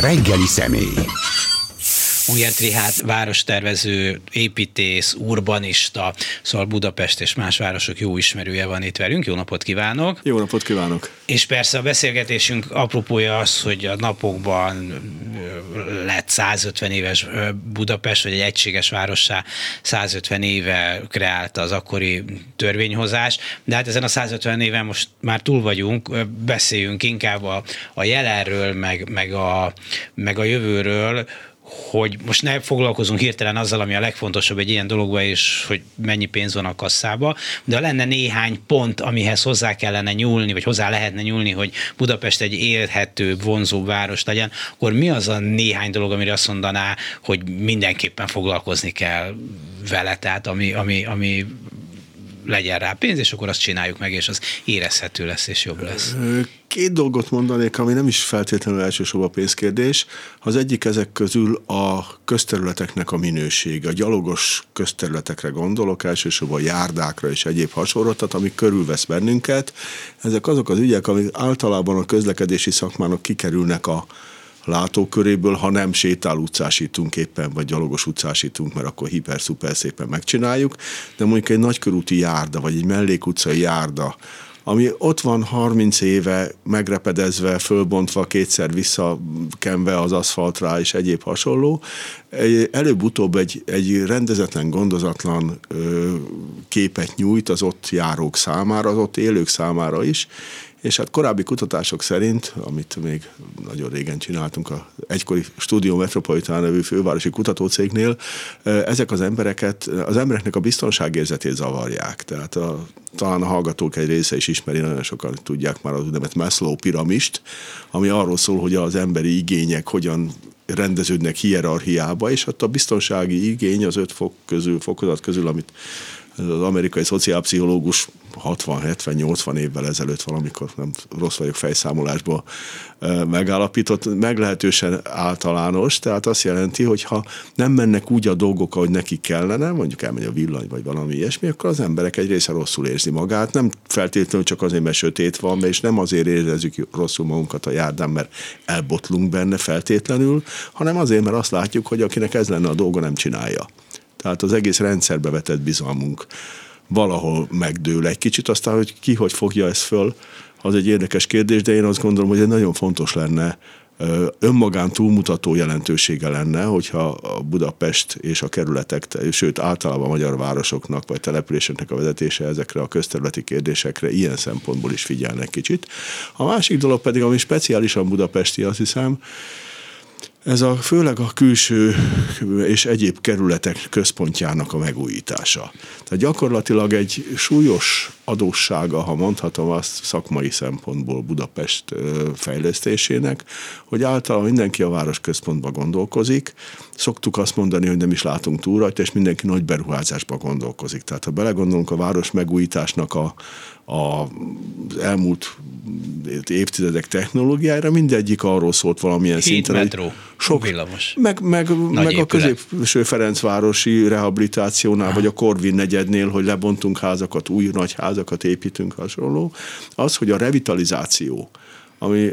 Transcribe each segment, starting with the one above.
Reggeli személy. Ujjent Rihát várostervező, építész, urbanista, szóval Budapest és más városok jó ismerője van itt velünk. Jó napot kívánok! Jó napot kívánok! És persze a beszélgetésünk apropója az, hogy a napokban lett 150 éves Budapest, vagy egy egységes várossá 150 éve kreálta az akkori törvényhozás, de hát ezen a 150 éven most már túl vagyunk, beszéljünk inkább a, a jelenről, meg, meg, a, meg a jövőről, hogy most ne foglalkozunk hirtelen azzal, ami a legfontosabb egy ilyen dologban, és hogy mennyi pénz van a kasszába, de lenne néhány pont, amihez hozzá kellene nyúlni, vagy hozzá lehetne nyúlni, hogy Budapest egy élhető, vonzó város legyen, akkor mi az a néhány dolog, amire azt mondaná, hogy mindenképpen foglalkozni kell vele, tehát ami, ami, ami legyen rá pénz, és akkor azt csináljuk meg, és az érezhető lesz, és jobb lesz. Két dolgot mondanék, ami nem is feltétlenül elsősorban pénzkérdés. Az egyik ezek közül a közterületeknek a minősége. A gyalogos közterületekre gondolok, elsősorban járdákra és egyéb hasonlót, ami körülvesz bennünket. Ezek azok az ügyek, amik általában a közlekedési szakmának kikerülnek a, látóköréből, ha nem sétál utcásítunk éppen, vagy gyalogos utcásítunk, mert akkor hiper-szuper szépen megcsináljuk, de mondjuk egy nagykörúti járda, vagy egy mellékutcai járda, ami ott van 30 éve megrepedezve, fölbontva, kétszer visszakenve az aszfaltra és egyéb hasonló, előbb-utóbb egy, egy rendezetlen, gondozatlan képet nyújt az ott járók számára, az ott élők számára is, és hát korábbi kutatások szerint, amit még nagyon régen csináltunk a egykori Studio Metropolitan nevű fővárosi kutatócégnél, ezek az embereket, az embereknek a biztonságérzetét zavarják. Tehát a, talán a hallgatók egy része is ismeri, nagyon sokan tudják már az úgynevezett Maslow piramist, ami arról szól, hogy az emberi igények hogyan rendeződnek hierarchiába, és hát a biztonsági igény az öt fok közül, fokozat közül, amit az amerikai szociálpszichológus 60-70-80 évvel ezelőtt valamikor, nem rossz vagyok fejszámolásból megállapított, meglehetősen általános, tehát azt jelenti, hogy ha nem mennek úgy a dolgok, ahogy neki kellene, mondjuk elmegy a villany, vagy valami ilyesmi, akkor az emberek egy része rosszul érzi magát, nem feltétlenül csak azért, mert sötét van, és nem azért érezzük rosszul magunkat a járdán, mert elbotlunk benne feltétlenül, hanem azért, mert azt látjuk, hogy akinek ez lenne a dolga, nem csinálja. Tehát az egész rendszerbe vetett bizalmunk valahol megdől egy kicsit, aztán, hogy ki hogy fogja ezt föl, az egy érdekes kérdés, de én azt gondolom, hogy egy nagyon fontos lenne, önmagán túlmutató jelentősége lenne, hogyha a Budapest és a kerületek, sőt általában a magyar városoknak vagy településeknek a vezetése ezekre a közterületi kérdésekre ilyen szempontból is figyelnek kicsit. A másik dolog pedig, ami speciálisan budapesti, azt hiszem, ez a főleg a külső és egyéb kerületek központjának a megújítása. Tehát gyakorlatilag egy súlyos adóssága, ha mondhatom azt szakmai szempontból Budapest fejlesztésének, hogy általában mindenki a város központba gondolkozik. Szoktuk azt mondani, hogy nem is látunk túl rajta, és mindenki nagy beruházásba gondolkozik. Tehát ha belegondolunk a város megújításnak a, az elmúlt évtizedek technológiára, mindegyik arról szólt valamilyen Hét szinten. metró, sok, villamos. Meg, meg, meg a középső Ferencvárosi rehabilitációnál, vagy a Korvin negyednél, hogy lebontunk házakat, új nagy házakat építünk hasonló. Az, hogy a revitalizáció, ami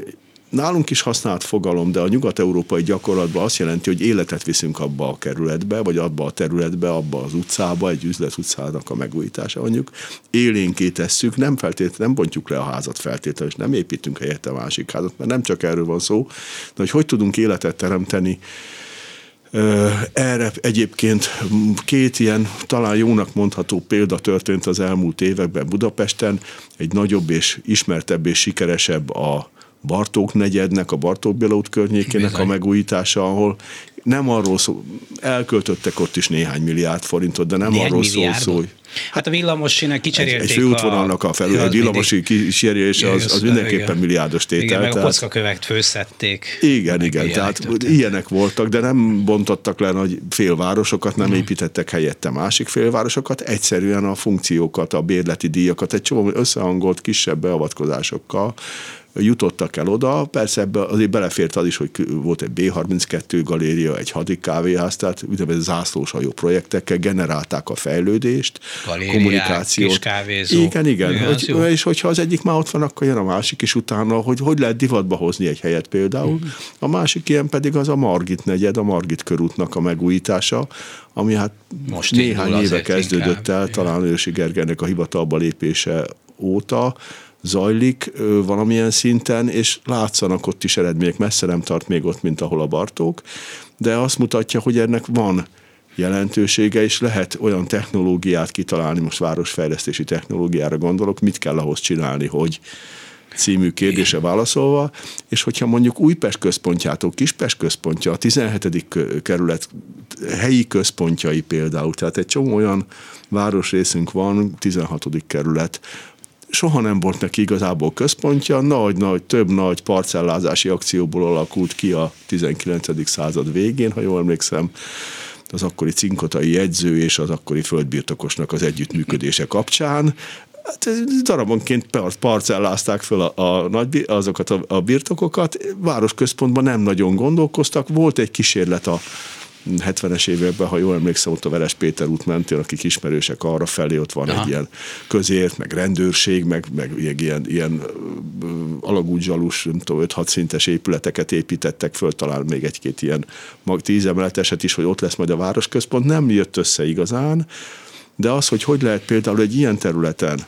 nálunk is használt fogalom, de a nyugat-európai gyakorlatban azt jelenti, hogy életet viszünk abba a kerületbe, vagy abba a területbe, abba az utcába, egy üzlet utcának a megújítása mondjuk. Élénké tesszük, nem feltétlenül, nem bontjuk le a házat feltétlenül, és nem építünk helyette másik házat, mert nem csak erről van szó, de hogy hogy tudunk életet teremteni, erre egyébként két ilyen talán jónak mondható példa történt az elmúlt években Budapesten. Egy nagyobb és ismertebb és sikeresebb a Bartók negyednek, a Bartók Béla út környékének Bizony. a megújítása, ahol nem arról szó, elköltöttek ott is néhány milliárd forintot, de nem néhány arról szól szó, hogy Hát a villamos kicserélték. Egy, egy főútvonalnak a felül, egy villamosi kísérjése az, az mindenképpen igen. milliárdos tétel. Igen, meg a kockakövet főszették. Igen, igen, tehát történt. ilyenek voltak, de nem bontottak le nagy félvárosokat, nem hmm. építettek helyette másik félvárosokat, egyszerűen a funkciókat, a bérleti díjakat egy csomó összehangolt kisebb beavatkozásokkal jutottak el oda, persze ebbe azért belefért az is, hogy volt egy B32 galéria, egy hadik kávéház, tehát zászlós hajó projektekkel generálták a fejlődést, Galériák, kommunikációt. Kis kávézó. Igen, igen. igen hogy, és hogyha az egyik már ott van, akkor jön a másik is utána, hogy hogy lehet divatba hozni egy helyet például. Uh-huh. A másik ilyen pedig az a Margit negyed, a Margit körútnak a megújítása, ami hát Most néhány éve kezdődött inkább. el, talán Ősi Gergelynek a hivatalba lépése óta, zajlik valamilyen szinten, és látszanak ott is eredmények, messze nem tart még ott, mint ahol a Bartók, de azt mutatja, hogy ennek van jelentősége, és lehet olyan technológiát kitalálni, most városfejlesztési technológiára gondolok, mit kell ahhoz csinálni, hogy című kérdése válaszolva, és hogyha mondjuk Újpest központjától Kispest központja, a 17. kerület helyi központjai például, tehát egy csomó olyan városrészünk van, 16. kerület, soha nem volt neki igazából központja, nagy-nagy, több nagy parcellázási akcióból alakult ki a 19. század végén, ha jól emlékszem, az akkori cinkotai jegyző és az akkori földbirtokosnak az együttműködése kapcsán. Hát darabonként parcellázták föl a, a nagy, azokat a, a birtokokat, városközpontban nem nagyon gondolkoztak, volt egy kísérlet a 70-es években, ha jól emlékszem, ott a Veres Péter út mentén, akik ismerősek arra felé, ott van Aha. egy ilyen közért, meg rendőrség, meg, meg ilyen, ilyen alagútzsalus, nem tudom, 5-6 szintes épületeket építettek föl, talán még egy-két ilyen mag tíz emeleteset is, hogy ott lesz majd a városközpont. Nem jött össze igazán, de az, hogy hogy lehet például egy ilyen területen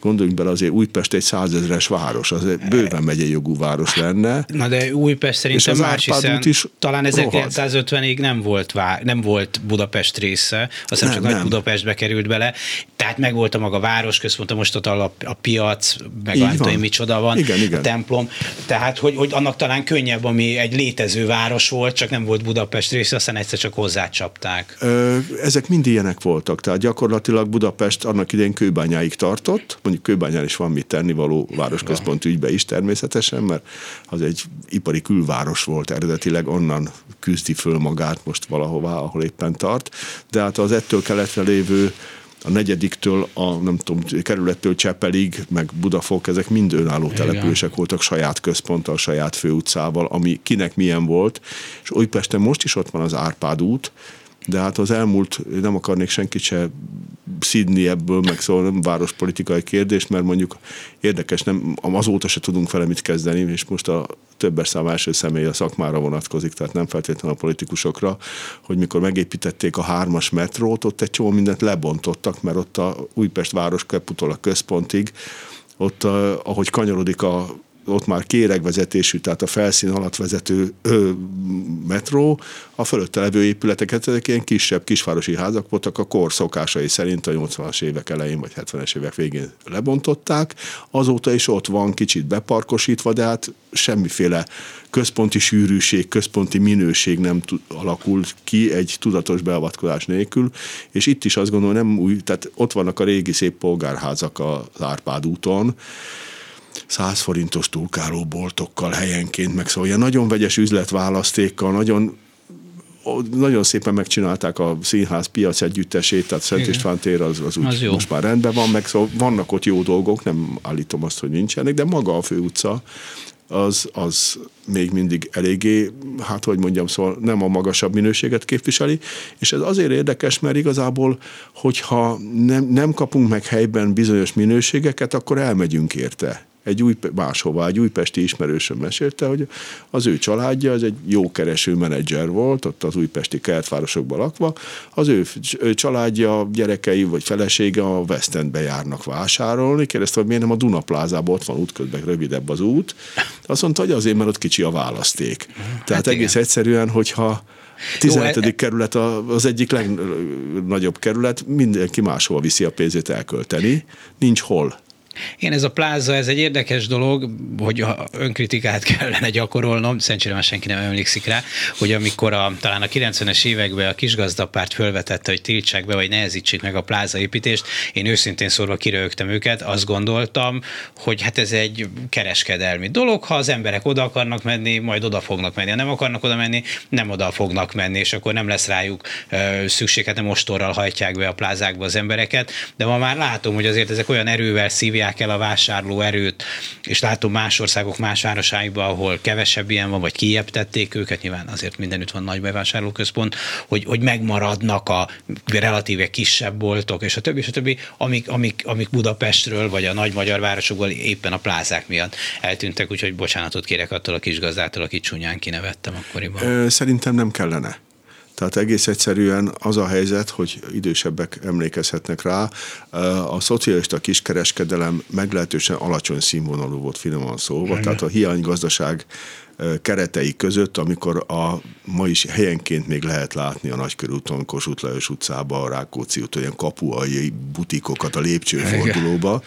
Gondoljunk bele, azért Újpest egy százezres város, az bőven megyei jogú város lenne. Na de Újpest szerintem és más, hiszen is talán 1950-ig nem volt, vá- nem volt Budapest része, azt hiszem csak nem. Nagy Budapestbe került bele, tehát meg volt a maga városközpont, most ott a, a piac, meg Így van. micsoda van, igen, igen. a templom, tehát hogy, hogy annak talán könnyebb, ami egy létező város volt, csak nem volt Budapest része, aztán egyszer csak hozzácsapták. Ö, ezek mind ilyenek voltak, tehát gyakorlatilag Budapest annak idén kőbányáig tartott, mondjuk Kőbányán is van mit tennivaló városközpont ügybe is természetesen, mert az egy ipari külváros volt eredetileg, onnan küzdi föl magát most valahová, ahol éppen tart, de hát az ettől keletre lévő a negyediktől a nem tudom, kerülettől Csepelig, meg Budafok, ezek mind önálló települések voltak saját központtal, saját főutcával, ami kinek milyen volt, és Újpesten most is ott van az Árpád út, de hát az elmúlt, nem akarnék senkit se szidni ebből, meg szóval nem várospolitikai kérdés, mert mondjuk érdekes, nem, azóta se tudunk vele mit kezdeni, és most a többes szám első személy a szakmára vonatkozik, tehát nem feltétlenül a politikusokra, hogy mikor megépítették a hármas metrót, ott egy csomó mindent lebontottak, mert ott a Újpest város a központig, ott ahogy kanyarodik a ott már kéregvezetésű, tehát a felszín alatt vezető ö, metró, a fölötte levő épületeket, ezek ilyen kisebb kisvárosi házak voltak, a kor szokásai szerint a 80-as évek elején vagy 70-es évek végén lebontották, azóta is ott van kicsit beparkosítva, de hát semmiféle központi sűrűség, központi minőség nem alakult ki egy tudatos beavatkozás nélkül, és itt is azt gondolom nem új, tehát ott vannak a régi szép polgárházak az Árpád úton, 100 forintos túlkáró boltokkal helyenként, meg szóval ilyen nagyon vegyes üzletválasztékkal, nagyon nagyon szépen megcsinálták a színház piac együttesét, tehát Szent Igen. István tér az, az, úgy, az jó. most már rendben van, meg szóval vannak ott jó dolgok, nem állítom azt, hogy nincsenek, de maga a főutca az, az még mindig eléggé, hát hogy mondjam, szóval nem a magasabb minőséget képviseli, és ez azért érdekes, mert igazából, hogyha nem, nem kapunk meg helyben bizonyos minőségeket, akkor elmegyünk érte egy új, máshova, egy újpesti ismerősöm mesélte, hogy az ő családja, az egy jó kereső menedzser volt, ott az újpesti kertvárosokban lakva, az ő, ő családja, gyerekei vagy felesége a West Endbe járnak vásárolni, kérdezte, hogy miért nem a Dunaplázában ott van útközben rövidebb az út. Azt mondta, hogy azért, mert ott kicsi a választék. Hát Tehát igen. egész egyszerűen, hogyha 17. Jó, e- kerület az egyik legnagyobb kerület, mindenki máshol viszi a pénzét elkölteni, nincs hol. Én ez a pláza, ez egy érdekes dolog, hogy önkritikát kellene gyakorolnom, szerencsére már senki nem emlékszik rá, hogy amikor a, talán a 90-es években a kisgazdapárt fölvetette, hogy tiltsák be, vagy nehezítsék meg a pláza építést, én őszintén szólva kirögtem őket, azt gondoltam, hogy hát ez egy kereskedelmi dolog, ha az emberek oda akarnak menni, majd oda fognak menni, ha nem akarnak oda menni, nem oda fognak menni, és akkor nem lesz rájuk szükség, hát nem ostorral hajtják be a plázákba az embereket, de ma már látom, hogy azért ezek olyan erővel szívják el a vásárló erőt, és látom más országok, más városaiban, ahol kevesebb ilyen van, vagy kiebb tették őket, nyilván azért mindenütt van nagy bevásárlóközpont, hogy, hogy megmaradnak a relatíve kisebb boltok, és a többi, és a többi, amik, amik, amik Budapestről, vagy a nagy magyar városokból éppen a plázák miatt eltűntek, úgyhogy bocsánatot kérek attól a kis gazdától, aki csúnyán kinevettem akkoriban. Szerintem nem kellene. Tehát egész egyszerűen az a helyzet, hogy idősebbek emlékezhetnek rá, a szocialista kiskereskedelem meglehetősen alacsony színvonalú volt finoman szólva, Igen. tehát a hiánygazdaság keretei között, amikor a ma is helyenként még lehet látni a Nagykörúton, Kossuth Lajos utcába, a Rákóczi úton, ilyen kapuai butikokat a lépcsőfordulóba,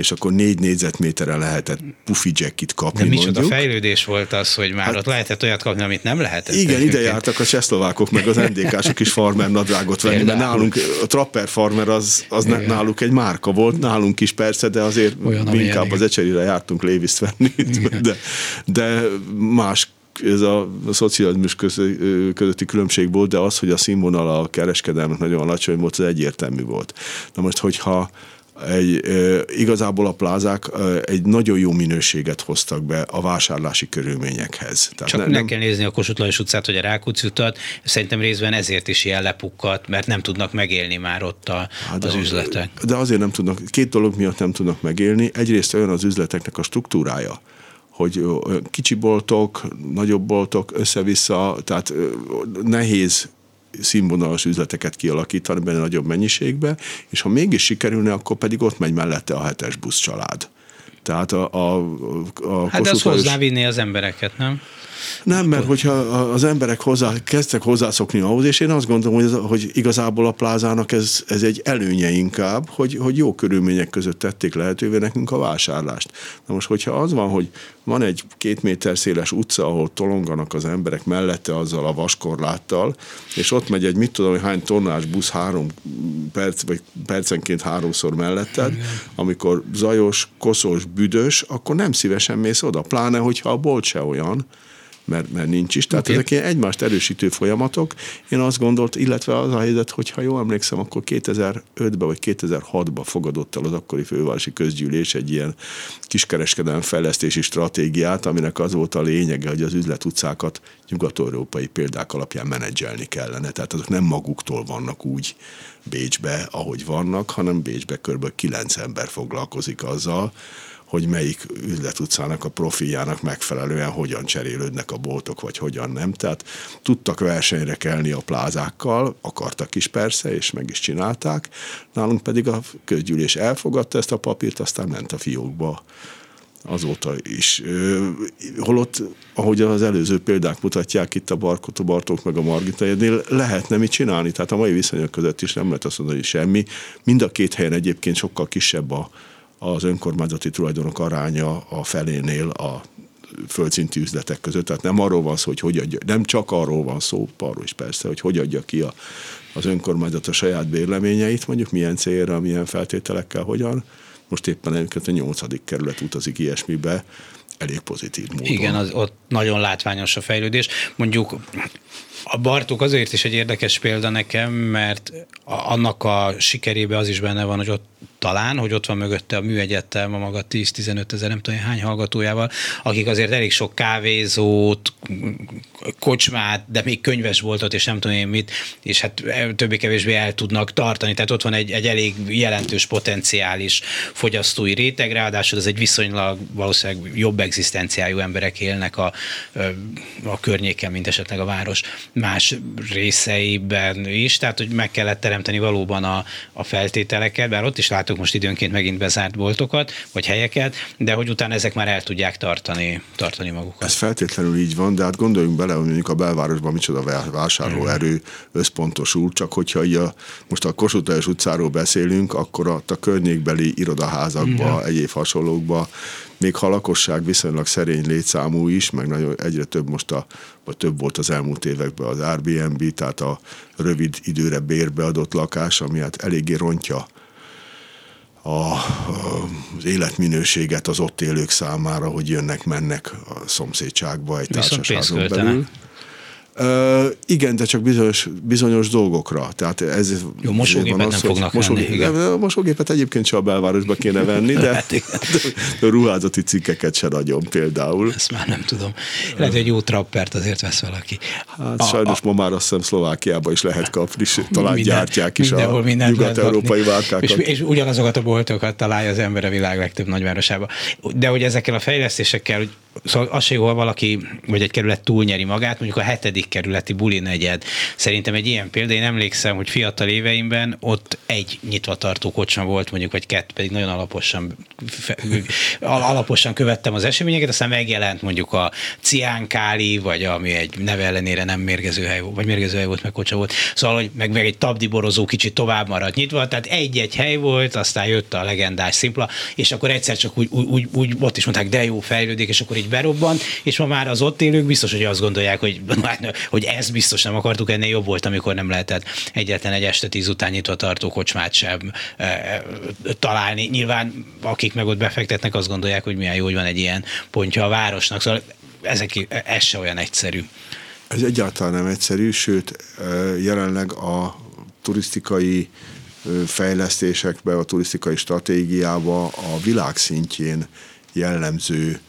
és akkor négy négyzetméterre lehetett pufi jackit kapni. De micsoda mondjuk. fejlődés volt az, hogy már hát, ott lehetett olyat kapni, amit nem lehetett. Igen, ide jártak a csehszlovákok, meg az NDK-sok is farmer nadrágot venni, mert nálunk a Trapper farmer az, az igen. náluk egy márka volt, nálunk is persze, de azért Olyan, inkább az ecserire jártunk léviszt venni, de, de más ez a, a szocializmus közötti különbség volt, de az, hogy a színvonal a kereskedelmek nagyon alacsony volt, az egyértelmű volt. Na most, hogyha egy, igazából a plázák egy nagyon jó minőséget hoztak be a vásárlási körülményekhez. Tehát Csak ne, nem kell nézni a Kossuth Lajos utcát, vagy a Rákóczi utat, szerintem részben ezért is ilyen lepukkat, mert nem tudnak megélni már ott a, hát az de, üzletek. De azért nem tudnak, két dolog miatt nem tudnak megélni. Egyrészt olyan az üzleteknek a struktúrája, hogy kicsi boltok, nagyobb boltok, össze-vissza, tehát nehéz színvonalas üzleteket kialakítani benne nagyobb mennyiségbe, és ha mégis sikerülne, akkor pedig ott megy mellette a hetes busz család. Tehát a, a, a hát az hozzávinni az embereket, nem? Nem, mert hogyha az emberek hozzá, kezdtek hozzászokni ahhoz, és én azt gondolom, hogy, ez, hogy igazából a plázának ez, ez egy előnye inkább, hogy, hogy jó körülmények között tették lehetővé nekünk a vásárlást. Na most, hogyha az van, hogy van egy két méter széles utca, ahol tolonganak az emberek mellette azzal a vaskorláttal, és ott megy egy mit tudom, hogy hány tonnás busz három perc, vagy percenként háromszor melletted, amikor zajos, koszos, büdös, akkor nem szívesen mész oda. Pláne, hogyha a bolt se olyan, mert, mert nincs is. Tehát okay. ezek ilyen egymást erősítő folyamatok. Én azt gondolt, illetve az a helyzet, hogy ha jól emlékszem, akkor 2005-ben vagy 2006-ban fogadott el az akkori fővárosi közgyűlés egy ilyen kiskereskedelmi fejlesztési stratégiát, aminek az volt a lényege, hogy az üzletutcákat nyugat-európai példák alapján menedzselni kellene. Tehát azok nem maguktól vannak úgy Bécsbe, ahogy vannak, hanem Bécsbe kb. 9 ember foglalkozik azzal, hogy melyik üzletutcának a profiljának megfelelően hogyan cserélődnek a boltok, vagy hogyan nem. Tehát tudtak versenyre kelni a plázákkal, akartak is persze, és meg is csinálták. Nálunk pedig a közgyűlés elfogadta ezt a papírt, aztán ment a fiókba azóta is. Holott, ahogy az előző példák mutatják itt a Barkot, a Bartók meg a Margita lehetne mit csinálni, tehát a mai viszonyok között is nem lehet azt mondani, hogy semmi. Mind a két helyen egyébként sokkal kisebb a, az önkormányzati tulajdonok aránya a felénél a földszintű üzletek között. Tehát nem arról van szó, hogy hogy adja, nem csak arról van szó, arról is persze, hogy hogy adja ki a, az önkormányzat a saját bérleményeit, mondjuk milyen célra, milyen feltételekkel, hogyan. Most éppen egyébként a nyolcadik kerület utazik ilyesmibe, elég pozitív módon. Igen, az, ott nagyon látványos a fejlődés. Mondjuk a Bartók azért is egy érdekes példa nekem, mert annak a sikerébe az is benne van, hogy ott talán, hogy ott van mögötte a műegyetem a maga 10-15 ezer, nem tudom hány hallgatójával, akik azért elég sok kávézót, kocsmát, de még könyves voltot, és nem tudom én mit, és hát többé-kevésbé el tudnak tartani. Tehát ott van egy, egy elég jelentős potenciális fogyasztói réteg, ráadásul ez egy viszonylag valószínűleg jobb egzisztenciájú emberek élnek a, a környéken, mint esetleg a város más részeiben is, tehát hogy meg kellett teremteni valóban a, a feltételeket, bár ott is látok most időnként megint bezárt boltokat, vagy helyeket, de hogy utána ezek már el tudják tartani, tartani magukat. Ez feltétlenül így van, de hát gondoljunk bele, hogy mondjuk a belvárosban micsoda vásárlóerő összpontosul, csak hogyha a, most a Kossuth utcáról beszélünk, akkor a, a környékbeli irodaházakba, egyéb hasonlókba még ha a lakosság viszonylag szerény létszámú is, meg nagyon egyre több most a, vagy több volt az elmúlt években az Airbnb, tehát a rövid időre bérbe adott lakás, ami hát eléggé rontja a, az életminőséget az ott élők számára, hogy jönnek-mennek a szomszédságba egy társaságon belül. Igen, de csak bizonyos, bizonyos dolgokra. Tehát ez Jó, mosógépet az, nem fognak mosógép, venni, igen. A mosógépet egyébként csak a belvárosba kéne venni, de, hát, de a ruházati cikkeket se nagyon például. Ezt már nem tudom. Lehet, hogy jó trappert azért vesz valaki. Hát a, sajnos a, ma már azt hiszem Szlovákiában is lehet kapni, és talán minden, gyártják is a nyugat-európai várkákat. És, és ugyanazokat a boltokat találja az ember a világ legtöbb nagyvárosában. De hogy ezekkel a fejlesztésekkel, hogy Szóval az se jó, ha valaki, vagy egy kerület túlnyeri magát, mondjuk a hetedik kerületi buli negyed. Szerintem egy ilyen példa, én emlékszem, hogy fiatal éveimben ott egy nyitva tartó kocsma volt, mondjuk, vagy kettő, pedig nagyon alaposan, alaposan követtem az eseményeket, aztán megjelent mondjuk a Ciánkáli, vagy ami egy neve ellenére nem mérgező hely volt, vagy mérgező hely volt, meg kocsa volt. Szóval, hogy meg, meg egy tabdiborozó kicsit tovább maradt nyitva, tehát egy-egy hely volt, aztán jött a legendás szimpla, és akkor egyszer csak úgy, úgy, úgy, ott is mondták, de jó fejlődik, és akkor így berobban, és ma már az ott élők biztos, hogy azt gondolják, hogy, hogy ez biztos nem akartuk, ennél jobb volt, amikor nem lehetett egyetlen egy este tíz után nyitva tartó kocsmát sem e, találni. Nyilván akik meg ott befektetnek, azt gondolják, hogy milyen jó, hogy van egy ilyen pontja a városnak. Szóval ezek, ez se olyan egyszerű. Ez egyáltalán nem egyszerű, sőt jelenleg a turisztikai fejlesztésekbe, a turisztikai stratégiába a világ szintjén jellemző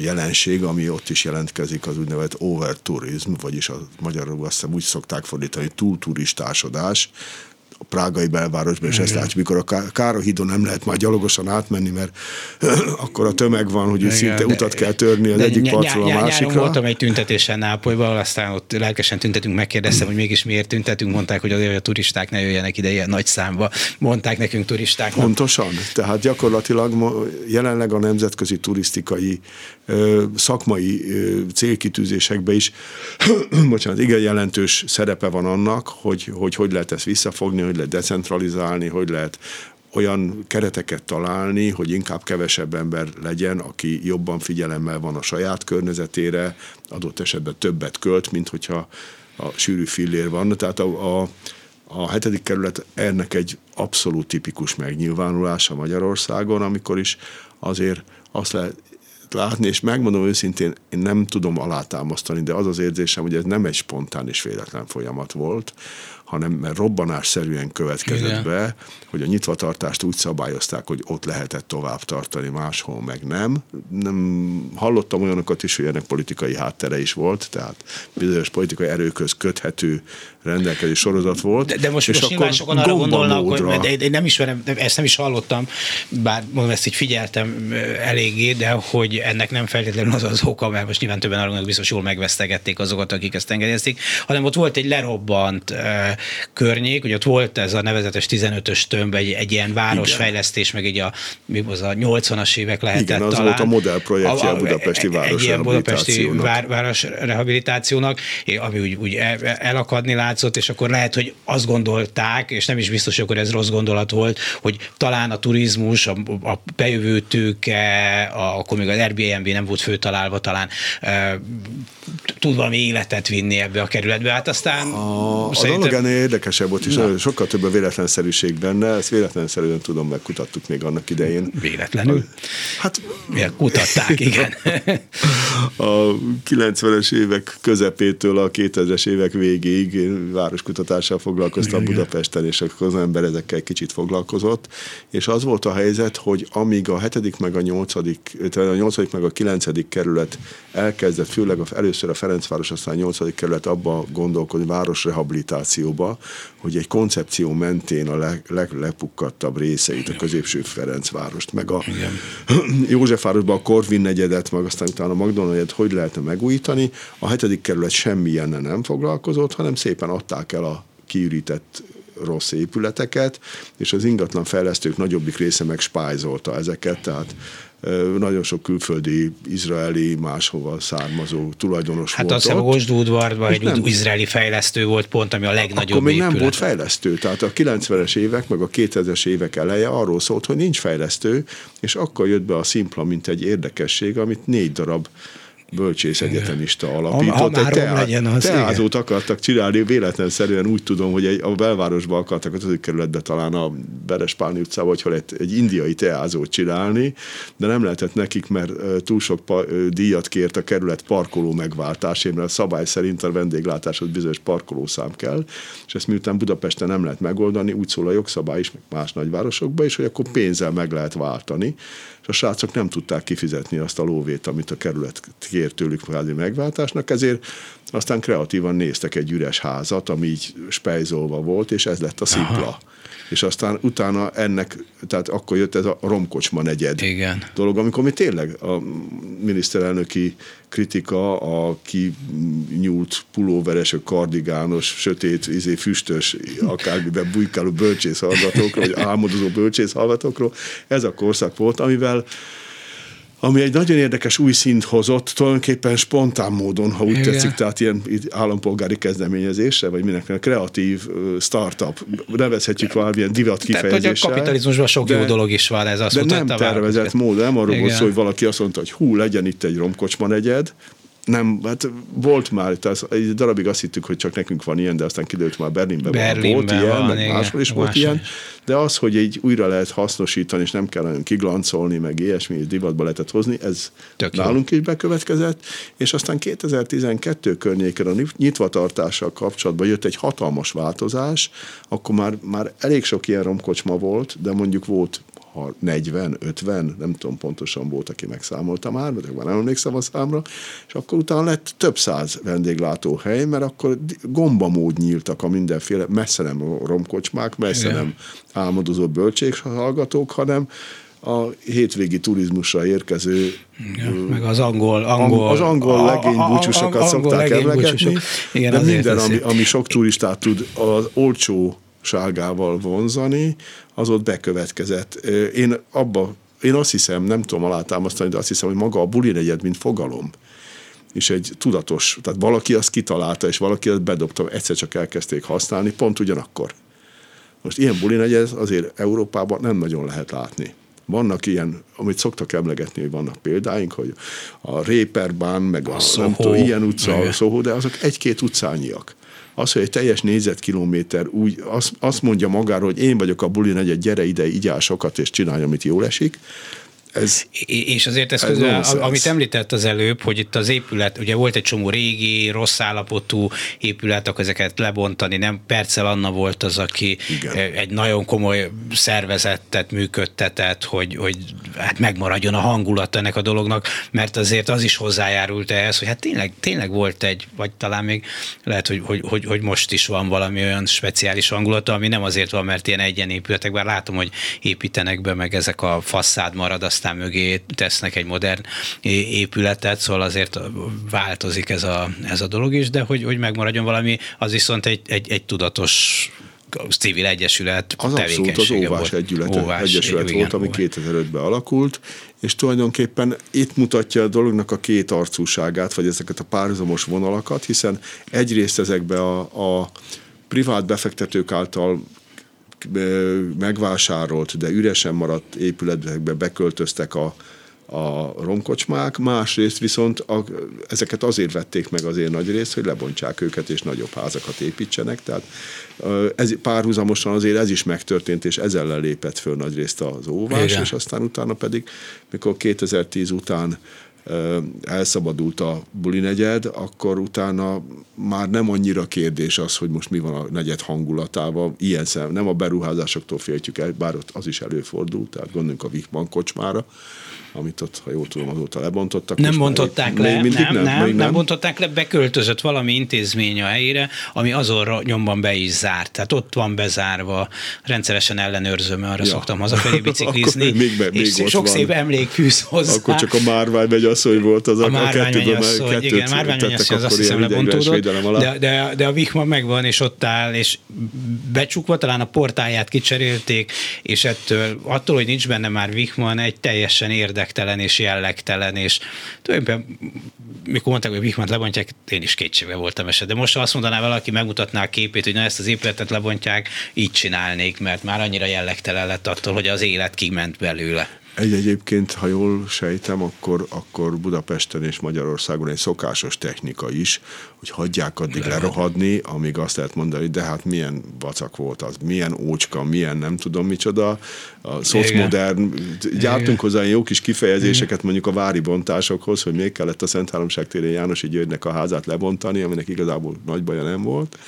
jelenség, ami ott is jelentkezik, az úgynevezett overtourism, vagyis a magyarul azt hiszem úgy szokták fordítani, túlturistásodás, a prágai belvárosban, és ezt látjuk, mikor a Károhídon nem lehet már gyalogosan átmenni, mert akkor a tömeg van, hogy Igen, szinte de, utat kell törni az egyik parcról a másikra. Voltam egy tüntetésen Nápolyban, aztán ott lelkesen tüntetünk, megkérdeztem, hogy mégis miért tüntetünk, mondták, hogy azért, a turisták ne jöjjenek ide ilyen nagy számba, mondták nekünk turisták. Pontosan, tehát gyakorlatilag jelenleg a nemzetközi turisztikai szakmai célkitűzésekben is, bocsánat, igen jelentős szerepe van annak, hogy, hogy hogy lehet ezt visszafogni, hogy lehet decentralizálni, hogy lehet olyan kereteket találni, hogy inkább kevesebb ember legyen, aki jobban figyelemmel van a saját környezetére, adott esetben többet költ, mint hogyha a sűrű fillér van. Tehát a, a, a hetedik kerület ennek egy abszolút tipikus megnyilvánulása Magyarországon, amikor is azért azt lehet látni, és megmondom őszintén, én nem tudom alátámasztani, de az az érzésem, hogy ez nem egy spontán és véletlen folyamat volt, hanem mert robbanásszerűen következett Igen. be, hogy a nyitvatartást úgy szabályozták, hogy ott lehetett tovább tartani, máshol meg nem. nem hallottam olyanokat is, hogy ennek politikai háttere is volt, tehát bizonyos politikai erőköz köthető rendelkezés sorozat volt. De, de most, és most nyilván sokan arra gondolnak, hogy de én nem ismerem, ezt nem is hallottam, bár mondom, ezt így figyeltem eléggé, de hogy ennek nem feltétlenül az az oka, mert most nyilván többen arra biztos jól megvesztegették azokat, akik ezt engedélyezték, hanem ott volt egy lerobbant uh, környék, hogy ott volt ez a nevezetes 15-ös tömb, egy, egy ilyen városfejlesztés, meg egy a, mi az a 80-as évek lehetett Igen, az talán. volt a modellprojektje a, a budapesti város Egy ilyen budapesti vár, városrehabilitációnak, ami úgy, úgy elakadni látszott, és akkor lehet, hogy azt gondolták, és nem is biztos, hogy akkor ez rossz gondolat volt, hogy talán a turizmus, a, a bejövő tőke, a, akkor még az Airbnb nem volt főtalálva, talán e, tud valami életet vinni ebbe a kerületbe. Hát aztán a, a dolog ennél érdekesebb volt, és Na. sokkal több a véletlenszerűség benne, ezt véletlenszerűen tudom, megkutattuk még annak idején. Véletlenül? Hát... Miért kutatták, igen. a 90-es évek közepétől a 2000-es évek végéig én városkutatással foglalkoztam igen, Budapesten, és akkor az ember ezekkel kicsit foglalkozott, és az volt a helyzet, hogy amíg a hetedik meg a nyolcadik, a nyolcadik meg a kilencedik kerület elkezdett, főleg először a Ferencváros, aztán a nyolcadik kerület abba gondolkodni városrehabilitációba, hogy egy koncepció mentén a leg, leglepukkadtabb részeit, a középső Ferencvárost, meg a. Józsefvárosban a Korvin negyedet, meg aztán utána a Magdolna hogy lehetne megújítani. A hetedik kerület semmilyennel nem foglalkozott, hanem szépen adták el a kiürített rossz épületeket, és az ingatlan fejlesztők nagyobbik része meg spájzolta ezeket, tehát nagyon sok külföldi, izraeli, máshova származó tulajdonos hát volt azt hiszem, Osdúdvarban egy nem, izraeli fejlesztő volt pont, ami a legnagyobb Akkor még épület. nem volt fejlesztő, tehát a 90-es évek, meg a 2000-es évek eleje arról szólt, hogy nincs fejlesztő, és akkor jött be a Szimpla, mint egy érdekesség, amit négy darab bölcsész egyetemista alapított. Ha, ha egy legyen az, teázót igen. akartak csinálni, véletlenszerűen úgy tudom, hogy egy, a belvárosban akartak az kerületbe talán a Berespálni utcában, vagy hol egy, egy indiai teázót csinálni, de nem lehetett nekik, mert túl sok pa, díjat kért a kerület parkoló megváltásért, mert a szabály szerint a vendéglátáshoz bizonyos parkolószám kell, és ezt miután Budapesten nem lehet megoldani, úgy szól a jogszabály is, meg más nagyvárosokban is, hogy akkor pénzzel meg lehet váltani, és a srácok nem tudták kifizetni azt a lóvét, amit a kerület kért tőlük kvázi megváltásnak, ezért aztán kreatívan néztek egy üres házat, ami így spejzolva volt, és ez lett a szipla. Aha és aztán utána ennek, tehát akkor jött ez a romkocsma negyed Igen. dolog, amikor mi tényleg a miniszterelnöki kritika, a kinyúlt pulóveres, kardigános, sötét, izé, füstös, akármiben bujkáló bölcsész hallgatókról, vagy álmodozó bölcsész hallgatókról, ez a korszak volt, amivel ami egy nagyon érdekes új szint hozott, tulajdonképpen spontán módon, ha úgy Igen. tetszik, tehát ilyen állampolgári kezdeményezésre, vagy mindenkinek kreatív startup, nevezhetjük valamilyen divat kifejezéssel. Tehát, hogy a kapitalizmusban sok de, jó dolog is van, ez azt De nem tervezett módon, nem arról volt szó, hogy valaki azt mondta, hogy hú, legyen itt egy romkocsma negyed, nem, hát volt már, tehát egy darabig azt hittük, hogy csak nekünk van ilyen, de aztán kiderült már Berlinben, Berlinben volt ilyen, van, meg igen, máshol is volt ilyen, de az, hogy egy újra lehet hasznosítani, és nem kell nagyon kiglancolni, meg ilyesmi, és divatba lehetett hozni, ez Tök nálunk jó. is bekövetkezett, és aztán 2012 környéken a nyitvatartással kapcsolatban jött egy hatalmas változás, akkor már, már elég sok ilyen romkocsma volt, de mondjuk volt 40, 50, nem tudom pontosan volt, aki megszámolta már, mert már nem emlékszem a számra, és akkor utána lett több száz vendéglátóhely, mert akkor gombamód nyíltak a mindenféle, messze nem romkocsmák, messze Igen. nem álmodozó hallgatók, hanem a hétvégi turizmusra érkező igen, meg az angol, angol az angol legénybúcsusokat szokták emlegetni, Igen, de minden, ami, ami sok turistát tud az olcsó ságával vonzani, az ott bekövetkezett. Én abba, én azt hiszem, nem tudom alátámasztani, de azt hiszem, hogy maga a buli negyed, mint fogalom, és egy tudatos, tehát valaki azt kitalálta, és valaki azt bedobta, egyszer csak elkezdték használni, pont ugyanakkor. Most ilyen buli negyed azért Európában nem nagyon lehet látni. Vannak ilyen, amit szoktak emlegetni, hogy vannak példáink, hogy a Réperbán, meg a, a nem tudom, ilyen utca, a Soho, de azok egy-két utcányiak az, hogy egy teljes négyzetkilométer úgy azt, azt mondja magáról, hogy én vagyok a buli negyed, gyere ide, így sokat, és csinálj, amit jól esik, ez, és azért ez, ez közel, amit említett az előbb, hogy itt az épület, ugye volt egy csomó régi, rossz állapotú épület, akkor ezeket lebontani, nem Percel Anna volt az, aki Igen. egy nagyon komoly szervezetet működtetett, hogy, hogy hát megmaradjon a hangulat ennek a dolognak, mert azért az is hozzájárult ehhez, hogy hát tényleg, tényleg volt egy, vagy talán még lehet, hogy, hogy, hogy, hogy most is van valami olyan speciális hangulata, ami nem azért van, mert ilyen egyen épületek, bár látom, hogy építenek be, meg ezek a fasszád marad, azt aztán mögé tesznek egy modern épületet, szóval azért változik ez a, ez a dolog is, de hogy, hogy megmaradjon valami, az viszont egy, egy, egy tudatos civil egyesület Az abszolút az Óvás volt. Egyület, Óvás, Egyesület igen, volt, ami 2005-ben alakult, és tulajdonképpen itt mutatja a dolognak a két arcúságát, vagy ezeket a párhuzamos vonalakat, hiszen egyrészt ezekbe a, a privát befektetők által megvásárolt, de üresen maradt épületekbe beköltöztek a, a romkocsmák, másrészt viszont a, ezeket azért vették meg azért nagy részt, hogy lebontsák őket és nagyobb házakat építsenek, tehát ez párhuzamosan azért ez is megtörtént, és ezzel lépett föl nagy részt az óvás, Igen. és aztán utána pedig, mikor 2010 után elszabadult a buli negyed, akkor utána már nem annyira kérdés az, hogy most mi van a negyed hangulatával. Ilyen szem, nem a beruházásoktól féltjük el, bár ott az is előfordult, tehát gondoljunk a Wichmann kocsmára, amit ott, ha jól tudom, azóta lebontottak. Nem bontották le, még nem, nem, nem, nem, nem bontották le, beköltözött valami intézmény a helyére, ami azonra nyomban be is zárt. Tehát ott van bezárva, rendszeresen ellenőrzöm, arra ja. szoktam hazafelé biciklizni, még be, még és sok van. szép emlék fűz hozzá. Akkor csak a márvány asszony volt az, a, a, kettőből, asszony, igen, márvány az azt hiszem lebontódott, de, de, de a Vihma megvan, és ott áll, és becsukva talán a portáját kicserélték, és ettől, attól, hogy nincs benne már Vihman, egy teljesen érdekes érdektelen és jellegtelen, és tulajdonképpen mikor mondták, hogy Wichmann lebontják, én is kétségbe voltam eset. De most, ha azt mondaná valaki, megmutatná a képét, hogy na ezt az épületet lebontják, így csinálnék, mert már annyira jellegtelen lett attól, hogy az élet kiment belőle. Egy egyébként, ha jól sejtem, akkor, akkor Budapesten és Magyarországon egy szokásos technika is, hogy hagyják addig Lerohad. lerohadni, amíg azt lehet mondani, de hát milyen vacak volt az, milyen ócska, milyen nem tudom micsoda. A szocmodern, gyártunk Igen. hozzá jó kis kifejezéseket mondjuk a vári bontásokhoz, hogy még kellett a Szent Háromság térén Jánosi Györgynek a házát lebontani, aminek igazából nagy baja nem volt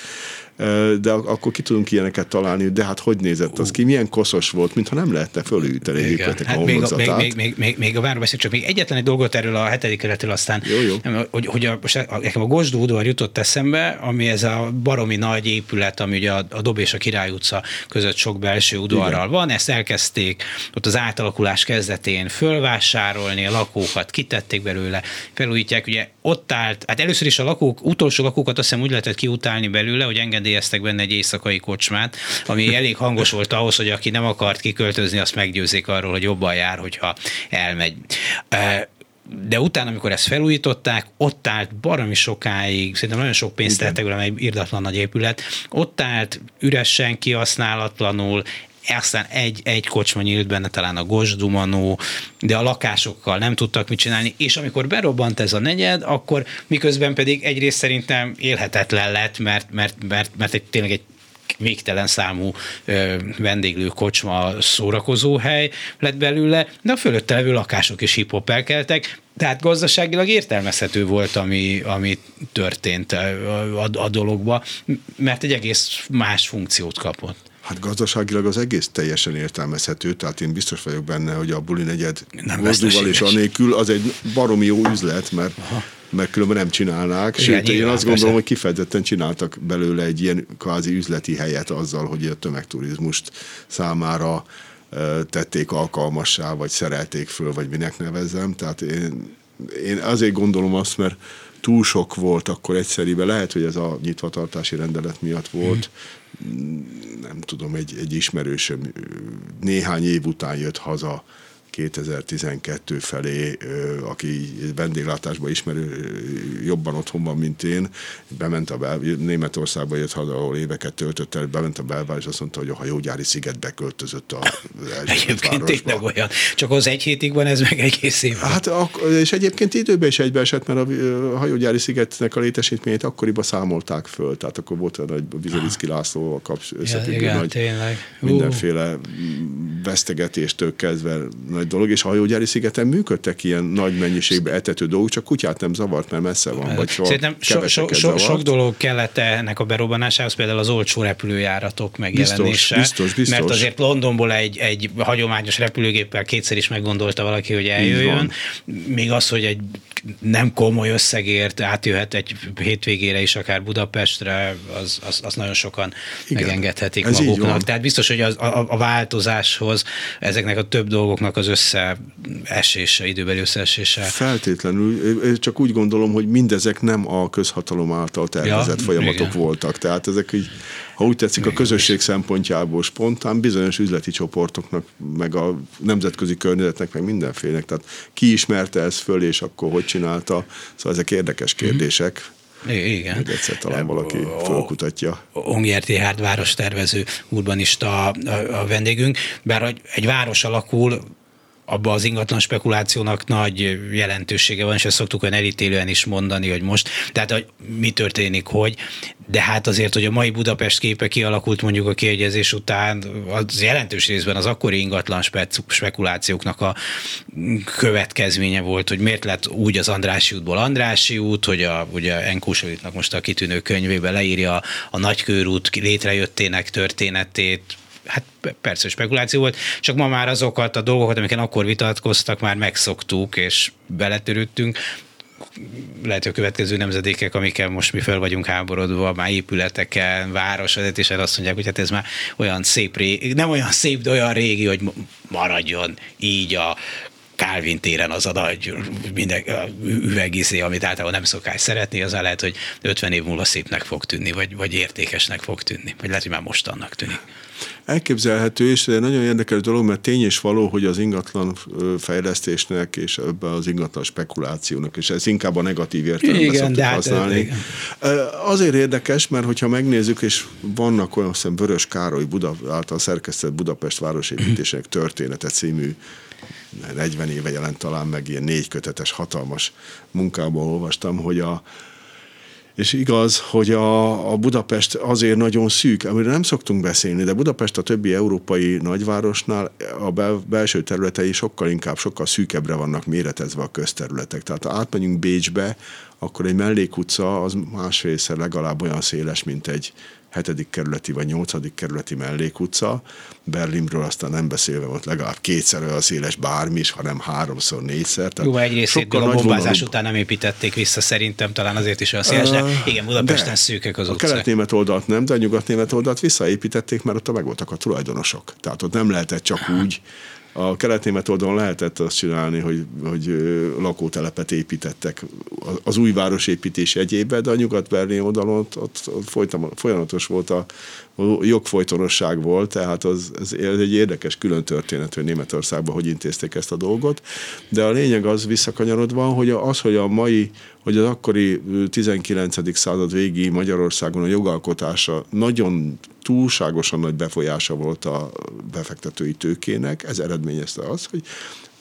de akkor ki tudunk ilyeneket találni, de hát hogy nézett az ki, milyen koszos volt, mintha nem lehetne fölülíteni egy hát a még, a, még, még, még, még, még a várbeszéd, csak még egyetlen egy dolgot erről a hetedik keretről aztán, jó, jó. hogy, hogy a, nekem a Gosdó udvar jutott eszembe, ami ez a baromi nagy épület, ami ugye a, a Dob és a Király utca között sok belső udvarral Igen. van, ezt elkezdték ott az átalakulás kezdetén fölvásárolni, a lakókat kitették belőle, felújítják, ugye ott állt, hát először is a lakók, utolsó lakókat azt hiszem úgy lehetett kiutálni belőle, hogy engedélyeztek benne egy éjszakai kocsmát, ami elég hangos volt ahhoz, hogy aki nem akart kiköltözni, azt meggyőzik arról, hogy jobban jár, hogyha elmegy. De utána, amikor ezt felújították, ott állt baromi sokáig, szerintem nagyon sok pénzt tettek egy irdatlan nagy épület, ott állt üresen, kihasználatlanul, aztán egy, egy kocsma nyílt benne, talán a Gosdumanó, de a lakásokkal nem tudtak mit csinálni, és amikor berobbant ez a negyed, akkor miközben pedig egyrészt szerintem élhetetlen lett, mert, mert, mert, mert egy, tényleg egy végtelen számú ö, vendéglő kocsma szórakozóhely lett belőle, de a fölötte levő lakások is hiphopelkeltek, tehát gazdaságilag értelmezhető volt, ami, ami történt a, a, a dologba, mert egy egész más funkciót kapott. Hát gazdaságilag az egész teljesen értelmezhető, tehát én biztos vagyok benne, hogy a buli negyed mozdúval és anélkül az egy baromi jó üzlet, mert Aha mert különben nem csinálnák. Igen, Sőt, én azt gondolom, persze. hogy kifejezetten csináltak belőle egy ilyen kvázi üzleti helyet azzal, hogy a tömegturizmust számára tették alkalmassá, vagy szerelték föl, vagy minek nevezzem. Tehát én, én azért gondolom azt, mert túl sok volt akkor egyszerűen, lehet, hogy ez a nyitvatartási rendelet miatt volt, mm. nem tudom, egy, egy ismerősöm néhány év után jött haza 2012 felé, aki vendéglátásban ismerő, jobban otthon van, mint én, bement a bel, Németországba jött haza, ahol éveket töltött el, bement a belvár, és azt mondta, hogy a hajógyári szigetbe költözött a Egyébként tényleg olyan. Csak az egy hétig van, ez meg egész év. Hát, és egyébként időben is egybeesett, mert a hajógyári szigetnek a létesítményét akkoriban számolták föl, tehát akkor volt a nagy Vizelicki Lászlóval kapcs, összefüggő ja, nagy tényleg. mindenféle vesztegetéstől kezdve nagy nagy dolog, és a hajógyári szigeten működtek ilyen nagy mennyiségben etető dolgok, csak kutyát nem zavart, mert messze van. Vagy Szerintem so, so, so, sok dolog kellett ennek a berobbanásához, például az olcsó repülőjáratok megjelenése. Biztos, biztos, biztos. Mert azért Londonból egy, egy hagyományos repülőgéppel kétszer is meggondolta valaki, hogy eljöjjön. Még az, hogy egy nem komoly összegért átjöhet egy hétvégére is, akár Budapestre, az, az, az nagyon sokan Igen, megengedhetik maguknak. Tehát biztos, hogy az, a, a változáshoz ezeknek a több dolgoknak az összeesése, időbeli összeesése. Feltétlenül. Csak úgy gondolom, hogy mindezek nem a közhatalom által tervezett ja, folyamatok igen. voltak. Tehát ezek így, ha úgy tetszik, a közösség szempontjából spontán bizonyos üzleti csoportoknak, meg a nemzetközi környezetnek, meg mindenfélenek. Tehát ki ismerte ezt föl, és akkor hogy csinálta. Szóval ezek érdekes mhm. kérdések. Igen. Hogy egyszer talán valaki fölkutatja. Ongyer Tihárd várostervező urbanista a, a vendégünk, bár egy város alakul, abba az ingatlan spekulációnak nagy jelentősége van, és ezt szoktuk olyan elítélően is mondani, hogy most, tehát hogy mi történik, hogy, de hát azért, hogy a mai Budapest képe kialakult mondjuk a kiegyezés után, az jelentős részben az akkori ingatlan spekulációknak a következménye volt, hogy miért lett úgy az Andrási útból Andrási út, hogy a, ugye Enkúsovitnak most a kitűnő könyvébe leírja a nagykörút létrejöttének történetét, hát persze spekuláció volt, csak ma már azokat a dolgokat, amiken akkor vitatkoztak, már megszoktuk, és beletörődtünk, lehet, hogy a következő nemzedékek, amikkel most mi fel vagyunk háborodva, már épületeken, városvezetésen azt mondják, hogy hát ez már olyan szép régi, nem olyan szép, de olyan régi, hogy maradjon így a Calvin téren az a nagy minden, üvegizé, amit általában nem szokás szeretni, az lehet, hogy 50 év múlva szépnek fog tűnni, vagy, vagy értékesnek fog tűnni, vagy lehet, hogy már most annak tűnik. Elképzelhető, és ez egy nagyon érdekes dolog, mert tény és való, hogy az ingatlan fejlesztésnek és ebben az ingatlan spekulációnak, és ez inkább a negatív értelemben igen, szoktuk hát használni. Igen. Azért érdekes, mert hogyha megnézzük, és vannak olyan, hiszem, Vörös Károly Buda, által szerkesztett Budapest városépítésének története című 40 éve jelent talán meg ilyen négy kötetes hatalmas munkában olvastam, hogy a, és igaz, hogy a, a Budapest azért nagyon szűk, amiről nem szoktunk beszélni, de Budapest a többi európai nagyvárosnál a bel, belső területei sokkal inkább, sokkal szűkebbre vannak méretezve a közterületek. Tehát ha átmegyünk Bécsbe, akkor egy mellékutca az másfélszer legalább olyan széles, mint egy, hetedik kerületi vagy nyolcadik kerületi mellékutca, Berlinről aztán nem beszélve volt legalább kétszer olyan széles bármi is, hanem háromszor, négyszer. Tehát Jó, egy részét a bombázás vonalú... után nem építették vissza, szerintem talán azért is olyan széles, de igen, Budapesten de szűkök az utcák. A kelet-német oldalt nem, de a nyugat-német oldalt visszaépítették, mert ott megvoltak a tulajdonosok. Tehát ott nem lehetett csak úgy a kelet-német oldalon lehetett azt csinálni, hogy, hogy lakótelepet építettek. Az új városépítés egyébe, de a nyugat-berlin oldalon ott, ott, ott folyamatos volt a jogfolytonosság volt, tehát az, az, egy érdekes külön történet, hogy Németországban hogy intézték ezt a dolgot, de a lényeg az visszakanyarodva, hogy az, hogy a mai, hogy az akkori 19. század végi Magyarországon a jogalkotása nagyon túlságosan nagy befolyása volt a befektetői tőkének, ez eredményezte az, hogy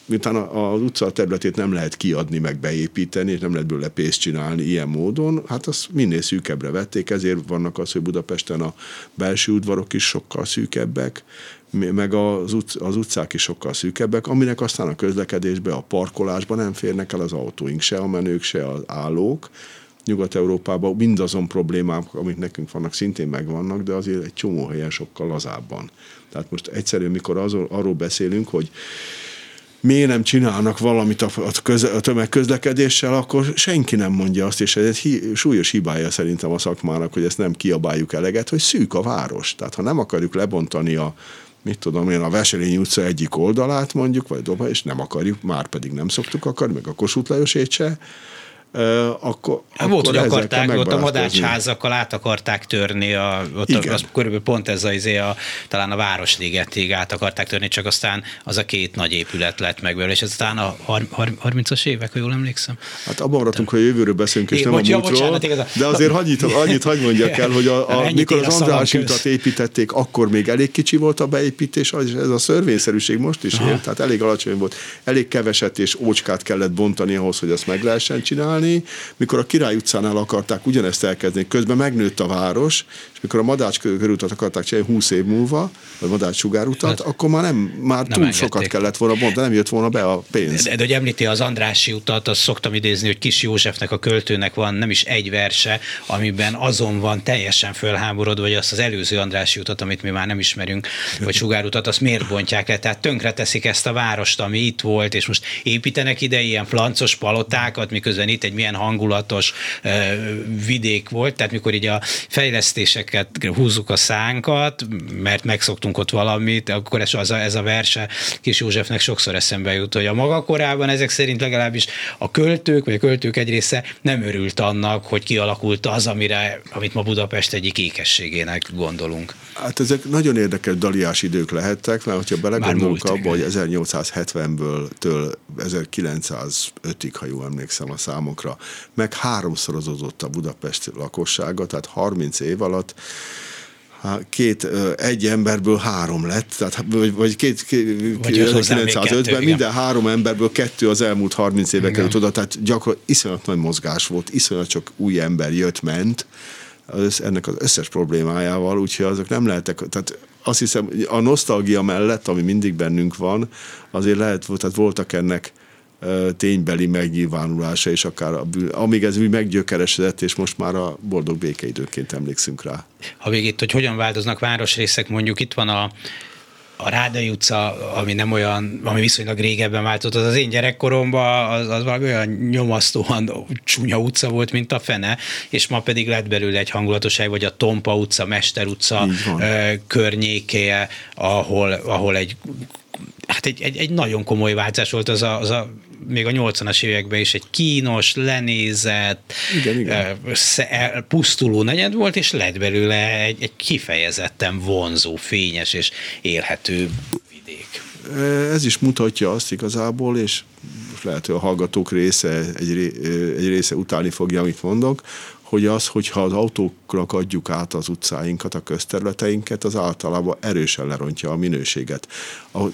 miután az utca területét nem lehet kiadni, meg beépíteni, és nem lehet belőle pénzt csinálni ilyen módon, hát azt minél szűkebbre vették, ezért vannak az, hogy Budapesten a belső udvarok is sokkal szűkebbek, meg az, utc, az utcák is sokkal szűkebbek, aminek aztán a közlekedésbe, a parkolásban nem férnek el az autóink, se a menők, se az állók, Nyugat-Európában mindazon problémák, amik nekünk vannak, szintén megvannak, de azért egy csomó helyen sokkal lazábban. Tehát most egyszerűen, mikor azon, arról beszélünk, hogy miért nem csinálnak valamit a, a, köz, a tömegközlekedéssel, akkor senki nem mondja azt, és ez egy hi, súlyos hibája szerintem a szakmának, hogy ezt nem kiabáljuk eleget, hogy szűk a város. Tehát ha nem akarjuk lebontani a mit tudom én, a Veselény utca egyik oldalát mondjuk, vagy Doba, és nem akarjuk, már pedig nem szoktuk akarni, meg a Kossuth Lajosét se, akkor, hát Volt, hogy akarták, ott a madácsházakkal át akarták törni, a, ott a, az, körülbelül pont ez az, izé a, talán a Városligetig át akarták törni, csak aztán az a két nagy épület lett meg belőle, és aztán a 30-as évek, ha jól emlékszem. Hát abban maradtunk, hogy jövőről beszélünk, és Én, nem bocsánat, a múltról, bocsánat, de azért annyit, annyit hagy mondjak el, hogy a, a, mikor az András utat építették, akkor még elég kicsi volt a beépítés, és ez a szörvényszerűség most is él, tehát elég alacsony volt, elég keveset és ócskát kellett bontani ahhoz, hogy azt meg lehessen csinálni, csinálni, mikor a Király utcánál akarták ugyanezt elkezdeni, közben megnőtt a város, és mikor a Madács körútat akarták csinálni 20 év múlva, vagy Madács sugárutat, hát, akkor már nem, már nem túl engedték. sokat kellett volna bontani, de nem jött volna be a pénz. De, de, de hogy említi az Andrási utat, azt szoktam idézni, hogy Kis Józsefnek a költőnek van nem is egy verse, amiben azon van teljesen fölháborodva, hogy azt az előző Andrási utat, amit mi már nem ismerünk, vagy sugárutat, azt miért bontják le? Tehát tönkre teszik ezt a várost, ami itt volt, és most építenek ide ilyen flancos palotákat, miközben itt egy milyen hangulatos vidék volt, tehát mikor így a fejlesztéseket húzzuk a szánkat, mert megszoktunk ott valamit, akkor ez, az a, ez a verse Kis Józsefnek sokszor eszembe jut, hogy a maga korában ezek szerint legalábbis a költők, vagy a költők egy része nem örült annak, hogy kialakult az, amire, amit ma Budapest egyik ékességének gondolunk. Hát ezek nagyon érdekes daliás idők lehettek, mert hogyha belegondolunk abba, hogy 1870-ből től 1905-ig, ha jól emlékszem a számokra, meg háromszorozódott a Budapest lakossága, tehát 30 év alatt két, egy emberből három lett, tehát, vagy, vagy két, két 1905-ben minden három emberből kettő az elmúlt 30 éve került oda, tehát gyakorlatilag iszonyat nagy mozgás volt, iszonyat csak új ember jött-ment, az, ennek az összes problémájával, úgyhogy azok nem lehetek, tehát azt hiszem, a nosztalgia mellett, ami mindig bennünk van, azért lehet, tehát voltak ennek ténybeli megnyilvánulása, és akár a bűn, amíg ez úgy meggyökeresedett, és most már a boldog békeidőként emlékszünk rá. Ha még itt, hogy hogyan változnak városrészek, mondjuk itt van a a Rádai utca, ami nem olyan, ami viszonylag régebben változott, az az én gyerekkoromban az, az valami olyan nyomasztóan csúnya utca volt, mint a fene, és ma pedig lett belőle egy hangulatosság, vagy a Tompa utca, Mester utca környéke, ahol, ahol egy hát egy, egy, egy nagyon komoly változás volt az a, az a még a 80-as években is egy kínos, lenézett, igen, igen. pusztuló negyed volt, és lett belőle egy, egy kifejezetten vonzó, fényes és élhető vidék. Ez is mutatja azt igazából, és lehet, hogy a hallgatók része, egy, egy része utálni fogja, amit mondok, hogy az, hogyha az autóknak adjuk át az utcáinkat, a közterületeinket, az általában erősen lerontja a minőséget.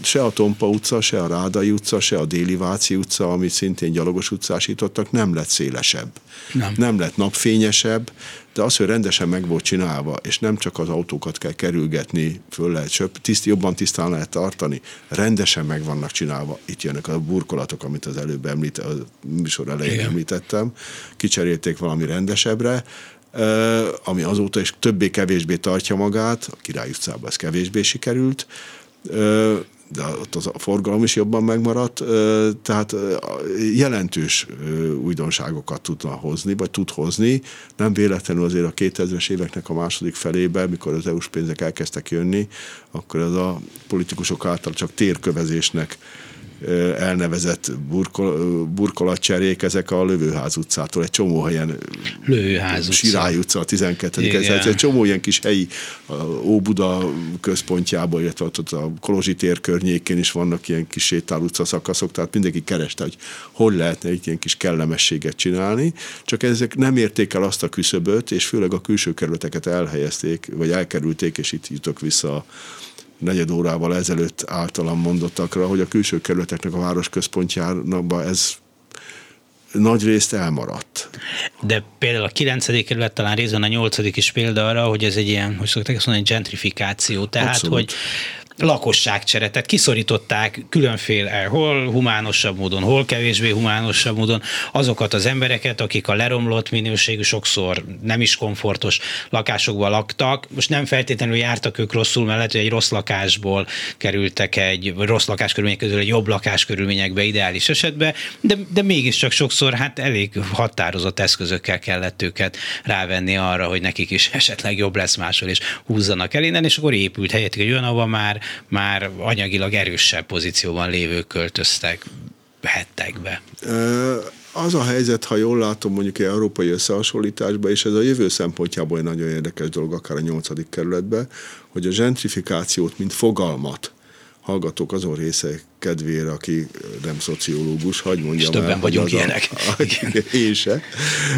Se a Tompa utca, se a Rádai utca, se a Déli Váci utca, amit szintén gyalogos utcásítottak, nem lett szélesebb. Nem. nem lett napfényesebb, de az, hogy rendesen meg volt csinálva, és nem csak az autókat kell kerülgetni, föl lehet söp, tiszt, jobban tisztán lehet tartani, rendesen meg vannak csinálva. Itt jönnek a burkolatok, amit az előbb említ, a műsor elején Igen. említettem, kicserélték valami rendesebbre, ami azóta is többé-kevésbé tartja magát, a Király utcában ez kevésbé sikerült, de ott az a forgalom is jobban megmaradt, tehát jelentős újdonságokat tudna hozni, vagy tud hozni. Nem véletlenül azért a 2000-es éveknek a második felében, mikor az EU-s pénzek elkezdtek jönni, akkor ez a politikusok által csak térkövezésnek elnevezett burkol, burkolatcserék, ezek a Lövőház utcától egy csomó helyen. Lövőház utca. Sirály utca, a 12. Ez egy csomó ilyen kis helyi Óbuda központjában, illetve ott a Kolozsi tér környékén is vannak ilyen kis sétál utca szakaszok, tehát mindenki kereste, hogy hol lehetne egy ilyen kis kellemességet csinálni, csak ezek nem érték el azt a küszöböt, és főleg a külső kerületeket elhelyezték, vagy elkerülték, és itt jutok vissza a negyed órával ezelőtt általam mondottakra, hogy a külső kerületeknek a város központjának ez nagy részt elmaradt. De például a 9. kerület, talán részben a 8. is példa arra, hogy ez egy ilyen, hogy szokták ezt mondani, gentrifikáció. Tehát, Abszolút. hogy lakosságcsere, tehát kiszorították különféle, hol humánosabb módon, hol kevésbé humánosabb módon azokat az embereket, akik a leromlott minőségű, sokszor nem is komfortos lakásokban laktak. Most nem feltétlenül jártak ők rosszul, mert lehet, hogy egy rossz lakásból kerültek egy, rossz lakáskörülmények közül egy jobb lakáskörülményekbe ideális esetben, de, de mégiscsak sokszor hát elég határozott eszközökkel kellett őket rávenni arra, hogy nekik is esetleg jobb lesz máshol, és húzzanak el innen, és akkor épült helyett egy olyan, ahol már már anyagilag erősebb pozícióban lévők költöztek hettek be. Az a helyzet, ha jól látom mondjuk egy európai összehasonlításban, és ez a jövő szempontjából egy nagyon érdekes dolog, akár a nyolcadik kerületben, hogy a gentrifikációt, mint fogalmat, hallgatók azon része kedvére, aki nem szociológus, hagyd mondjam És többen el, vagyunk ilyenek. A, én se.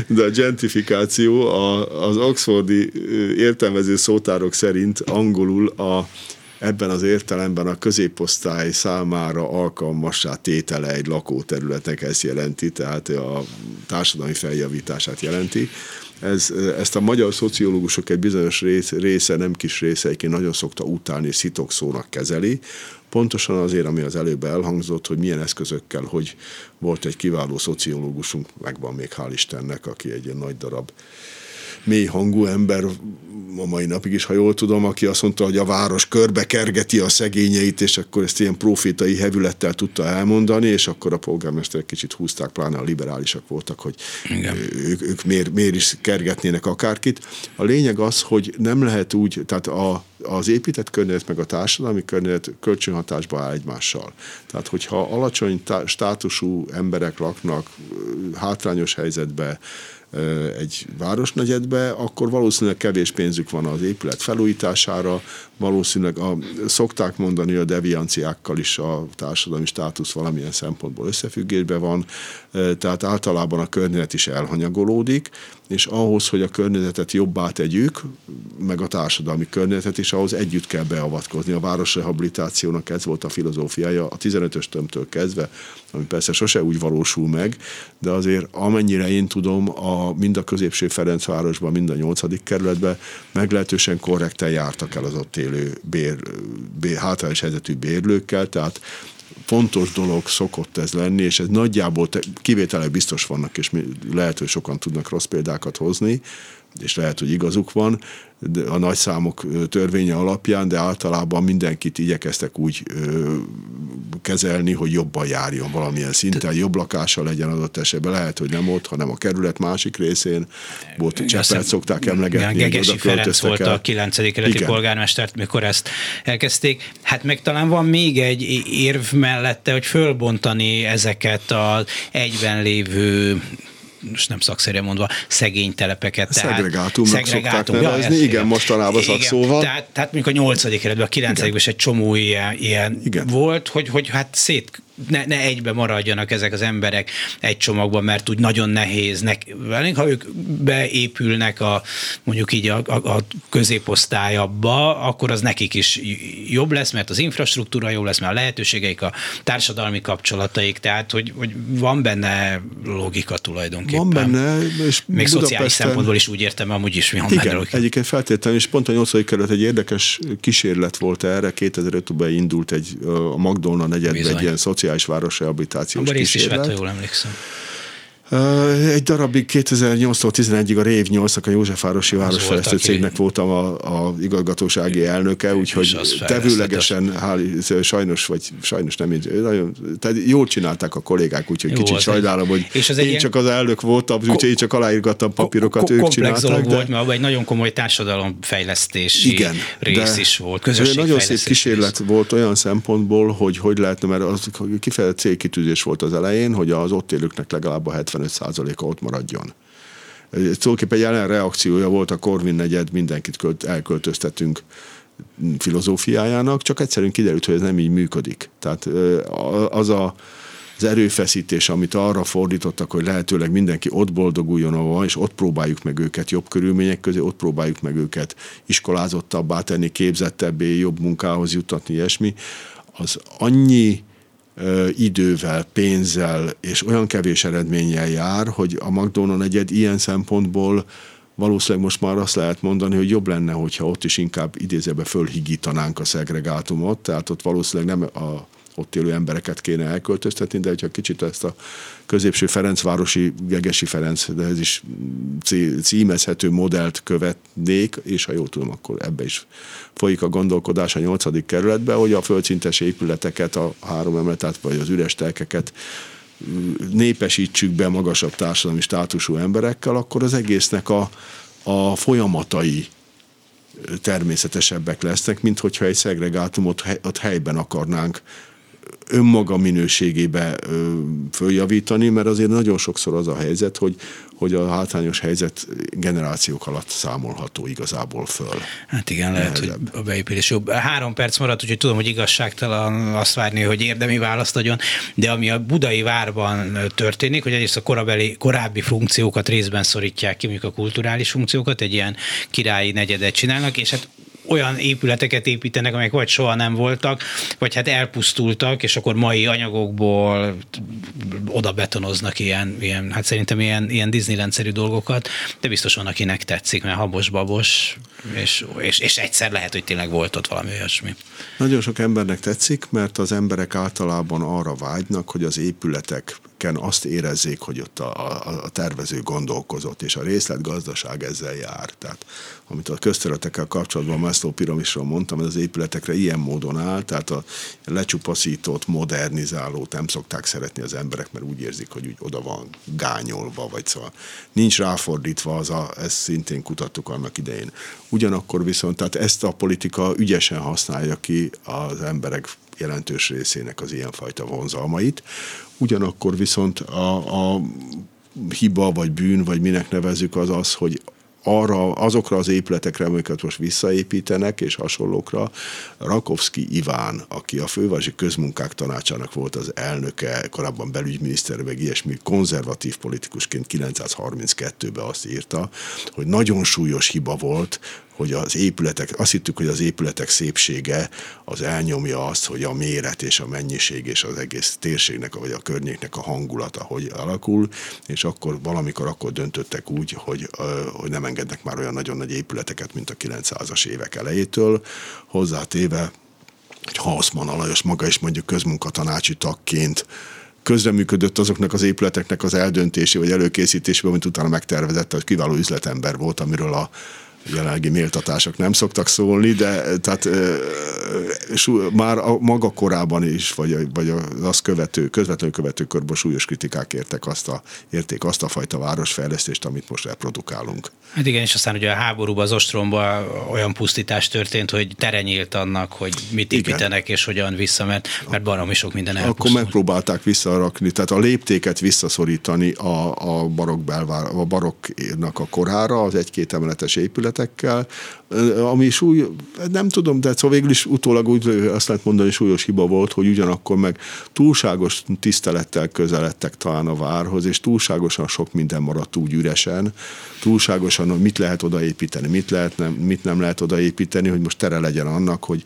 De a gentrifikáció az oxfordi értelmező szótárok szerint angolul a ebben az értelemben a középosztály számára alkalmassá tétele egy lakóterületnek ezt jelenti, tehát a társadalmi feljavítását jelenti. Ez, ezt a magyar szociológusok egy bizonyos része, nem kis része, egyébként nagyon szokta utálni, és szitokszónak kezeli, pontosan azért, ami az előbb elhangzott, hogy milyen eszközökkel, hogy volt egy kiváló szociológusunk, megvan még hál' Istennek, aki egy ilyen nagy darab mély hangú ember a mai napig is, ha jól tudom, aki azt mondta, hogy a város körbe kergeti a szegényeit, és akkor ezt ilyen profétai hevülettel tudta elmondani, és akkor a polgármesterek kicsit húzták, pláne a liberálisak voltak, hogy Igen. ők, ők miért, miért is kergetnének akárkit. A lényeg az, hogy nem lehet úgy, tehát a, az épített környezet meg a társadalmi környezet kölcsönhatásba áll egymással. Tehát, hogyha alacsony státusú emberek laknak hátrányos helyzetbe, egy városnegyedbe, akkor valószínűleg kevés pénzük van az épület felújítására, valószínűleg a, szokták mondani, a devianciákkal is a társadalmi státusz valamilyen szempontból összefüggésben van, tehát általában a környezet is elhanyagolódik, és ahhoz, hogy a környezetet jobbá tegyük, meg a társadalmi környezetet is, ahhoz együtt kell beavatkozni. A városrehabilitációnak ez volt a filozófiája a 15-ös tömtől kezdve, ami persze sose úgy valósul meg, de azért amennyire én tudom, a, mind a középső Ferencvárosban, mind a 8. kerületben meglehetősen korrekten jártak el az ott élő bér, bér, hátrányos helyzetű bérlőkkel, tehát fontos dolog szokott ez lenni, és ez nagyjából kivételek biztos vannak, és lehet, hogy sokan tudnak rossz példákat hozni, és lehet, hogy igazuk van, a nagyszámok törvénye alapján, de általában mindenkit igyekeztek úgy ö, kezelni, hogy jobban járjon valamilyen szinten, jobb lakása legyen adott esetben. Lehet, hogy nem ott, hanem a kerület másik részén. Volt, Cseppelt szokták emlegetni. Gegesi Ferenc volt el. a 9. kerületi polgármestert, mikor ezt elkezdték. Hát meg talán van még egy érv mellette, hogy fölbontani ezeket az egyben lévő most nem szakszerűen mondva, szegény telepeket. Szegregátumnak szegregátum, szokták nevezni, ja, igen, mostanában szakszóval. Tehát, tehát mondjuk a nyolcadik keretben, a kilencedikben is egy csomó ilyen, ilyen igen. volt, hogy, hogy hát szét ne, ne egybe maradjanak ezek az emberek egy csomagban, mert úgy nagyon nehéz. Velünk, ha ők beépülnek a, mondjuk így a, a, a középosztályabba, akkor az nekik is jobb lesz, mert az infrastruktúra jó lesz, mert a lehetőségeik, a társadalmi kapcsolataik, tehát hogy, hogy van benne logika tulajdonképpen. Van benne, és Még szociális szempontból is úgy értem, amúgy is van Igen, benne logika. egyébként feltétlenül, és pont a 8. kerület egy érdekes kísérlet volt erre, 2005-ben indult egy a Magdolna negyedben egy ilyen szociális speciális városrehabilitációs Abba kísérlet. Abban is jól emlékszem. Egy darabig 2008-tól 11-ig a Rév 8 a Józsefvárosi Városfejlesztő cégnek voltam a, a igazgatósági elnöke, úgyhogy tevőlegesen, hál, sajnos, vagy sajnos nem így, nagyon, tehát jól csinálták a kollégák, úgyhogy Jó, kicsit sajnálom, hogy és az én csak az elnök voltam, úgyhogy én csak aláírgattam papírokat, ők csinálták. Komplex de... volt, mert egy nagyon komoly társadalomfejlesztési Igen, rész is volt, Nagyon szép kísérlet rész. volt olyan szempontból, hogy hogy lehetne, mert az kifejezett célkitűzés volt az elején, hogy az ott élőknek legalább a 70 95%-a ott maradjon. Tulajdonképpen jelen reakciója volt a Korvin negyed, mindenkit költ, elköltöztetünk filozófiájának, csak egyszerűen kiderült, hogy ez nem így működik. Tehát az a, az erőfeszítés, amit arra fordítottak, hogy lehetőleg mindenki ott boldoguljon, ahol és ott próbáljuk meg őket jobb körülmények közé, ott próbáljuk meg őket iskolázottabbá tenni, képzettebbé, jobb munkához jutatni, ilyesmi, az annyi idővel, pénzzel és olyan kevés eredménnyel jár, hogy a McDonald egyed ilyen szempontból valószínűleg most már azt lehet mondani, hogy jobb lenne, hogyha ott is inkább idézőbe fölhigítanánk a szegregátumot, tehát ott valószínűleg nem a ott élő embereket kéne elköltöztetni, de hogyha kicsit ezt a középső Ferencvárosi, Gegesi Ferenc, de ez is címezhető modellt követnék, és ha jól tudom, akkor ebbe is folyik a gondolkodás a nyolcadik kerületbe, hogy a földszintes épületeket, a három emeletet, vagy az üres telkeket népesítsük be magasabb társadalmi státusú emberekkel, akkor az egésznek a, a folyamatai természetesebbek lesznek, mint hogyha egy szegregátumot ott helyben akarnánk önmaga minőségébe följavítani, mert azért nagyon sokszor az a helyzet, hogy, hogy a hátrányos helyzet generációk alatt számolható igazából föl. Hát igen, lehet, Nehezebb. hogy a beépülés jobb. Három perc maradt, úgyhogy tudom, hogy igazságtalan azt várni, hogy érdemi választ adjon, de ami a budai várban történik, hogy egyrészt a korabeli, korábbi funkciókat részben szorítják ki, mondjuk a kulturális funkciókat, egy ilyen királyi negyedet csinálnak, és hát olyan épületeket építenek, amelyek vagy soha nem voltak, vagy hát elpusztultak, és akkor mai anyagokból oda betonoznak ilyen, ilyen hát szerintem ilyen, ilyen Disneyland-szerű dolgokat, de biztos van, akinek tetszik, mert habos-babos, és, és, és egyszer lehet, hogy tényleg volt ott valami olyasmi. Nagyon sok embernek tetszik, mert az emberek általában arra vágynak, hogy az épületek azt érezzék, hogy ott a, a, a tervező gondolkozott, és a részletgazdaság ezzel jár. Tehát amit a közterületekkel kapcsolatban Maslow piramisról mondtam, az épületekre ilyen módon áll, tehát a lecsupaszított, modernizálót nem szokták szeretni az emberek, mert úgy érzik, hogy úgy oda van gányolva, vagy szóval nincs ráfordítva az a, ezt szintén kutattuk annak idején. Ugyanakkor viszont, tehát ezt a politika ügyesen használja ki az emberek jelentős részének az ilyenfajta vonzalmait. Ugyanakkor viszont a, a hiba, vagy bűn, vagy minek nevezük, az az, hogy arra, azokra az épületekre, amiket most visszaépítenek, és hasonlókra, Rakovszki Iván, aki a fővárosi közmunkák tanácsának volt az elnöke, korábban belügyminiszter, meg ilyesmi, konzervatív politikusként 932-ben azt írta, hogy nagyon súlyos hiba volt, hogy az épületek, azt hittük, hogy az épületek szépsége az elnyomja azt, hogy a méret és a mennyiség és az egész térségnek, vagy a környéknek a hangulata hogy alakul, és akkor valamikor akkor döntöttek úgy, hogy, hogy nem engednek már olyan nagyon nagy épületeket, mint a 900-as évek elejétől, hozzátéve, hogy Hausmann Alajos maga is mondjuk közmunkatanácsi tagként közreműködött azoknak az épületeknek az eldöntési vagy előkészítésében, amit utána megtervezett, hogy kiváló üzletember volt, amiről a jelenlegi méltatások nem szoktak szólni, de tehát már a maga korában is, vagy, vagy az követő, közvetlenül követő körben súlyos kritikák értek azt a, érték azt a fajta városfejlesztést, amit most reprodukálunk. Hát igen, és aztán ugye a háborúban, az ostromban olyan pusztítás történt, hogy terenyélt annak, hogy mit építenek igen. és hogyan vissza, mert, mert baromi sok minden elpusztult. Akkor megpróbálták visszarakni, tehát a léptéket visszaszorítani a, a barokk belvár, a barokknak a korára, az egy-két emeletes épület, épületekkel, ami súly, nem tudom, de szóval végül is utólag úgy azt lehet mondani, súlyos hiba volt, hogy ugyanakkor meg túlságos tisztelettel közeledtek talán a várhoz, és túlságosan sok minden maradt úgy üresen, túlságosan, hogy mit lehet odaépíteni, mit, lehet, nem, mit nem lehet odaépíteni, hogy most tere legyen annak, hogy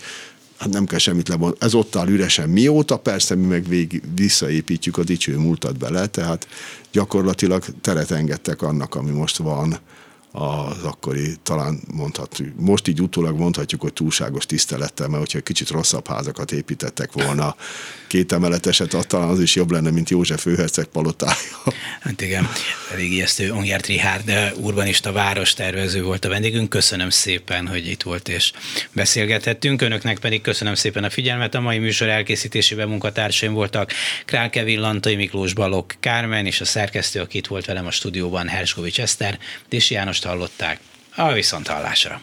hát nem kell semmit lebontani. Ez ott áll üresen mióta, persze mi meg végig visszaépítjük a dicső múltat bele, tehát gyakorlatilag teret engedtek annak, ami most van az akkori, talán mondhatjuk, most így utólag mondhatjuk, hogy túlságos tisztelettel, mert hogyha kicsit rosszabb házakat építettek volna, két emeleteset, talán az is jobb lenne, mint József főherceg palotája. Hát igen, elég ijesztő. Ongyert Richard urbanista várostervező volt a vendégünk. Köszönöm szépen, hogy itt volt és beszélgethettünk. Önöknek pedig köszönöm szépen a figyelmet. A mai műsor elkészítésében munkatársaim voltak Král Kevin, Lantai Miklós Balok, Kármen és a szerkesztő, aki itt volt velem a stúdióban, Herskovics Eszter, és János hallották. A viszonthallásra.